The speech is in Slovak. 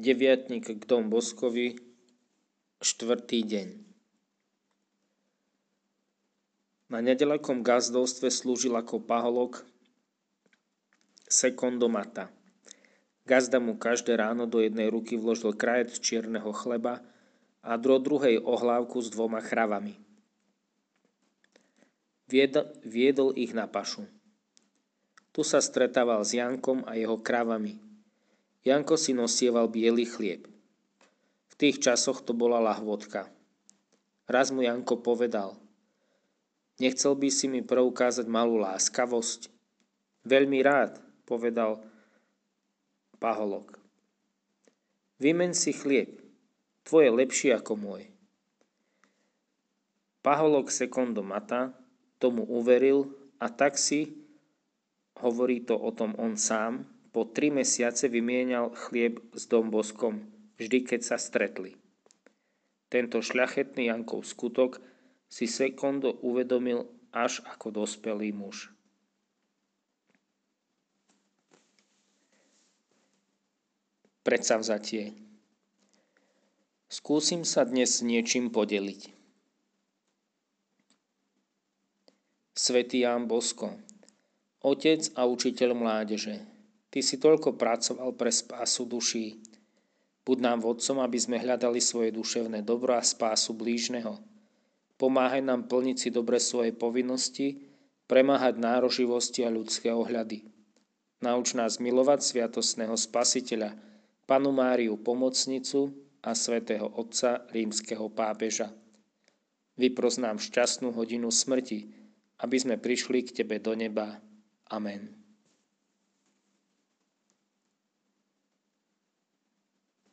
Deviatník k Dom Boskovi, štvrtý deň. Na nedalekom gazdovstve slúžil ako paholok sekondomata. Gazda mu každé ráno do jednej ruky vložil krajec čierneho chleba a do druhej ohlávku s dvoma chravami. Viedol, ich na pašu. Tu sa stretával s Jankom a jeho kravami. Janko si nosieval biely chlieb. V tých časoch to bola lahvodka. Raz mu Janko povedal, nechcel by si mi preukázať malú láskavosť? Veľmi rád, povedal paholok. Vymeň si chlieb, tvoj lepší ako môj. Paholok sekondo mata tomu uveril a tak si, hovorí to o tom on sám, po tri mesiace vymienial chlieb s domboskom, vždy keď sa stretli. Tento šľachetný Jankov skutok si Sekondo uvedomil až ako dospelý muž. Predsavzatie Skúsim sa dnes niečím podeliť. Svetý Ján Bosko, otec a učiteľ mládeže, ty si toľko pracoval pre spásu duší. Buď nám vodcom, aby sme hľadali svoje duševné dobro a spásu blížneho. Pomáhaj nám plniť si dobre svoje povinnosti, premáhať nároživosti a ľudské ohľady. Nauč nás milovať sviatosného spasiteľa, panu Máriu pomocnicu a svätého Otca rímskeho pápeža. Vypros nám šťastnú hodinu smrti, aby sme prišli k Tebe do neba. Amen.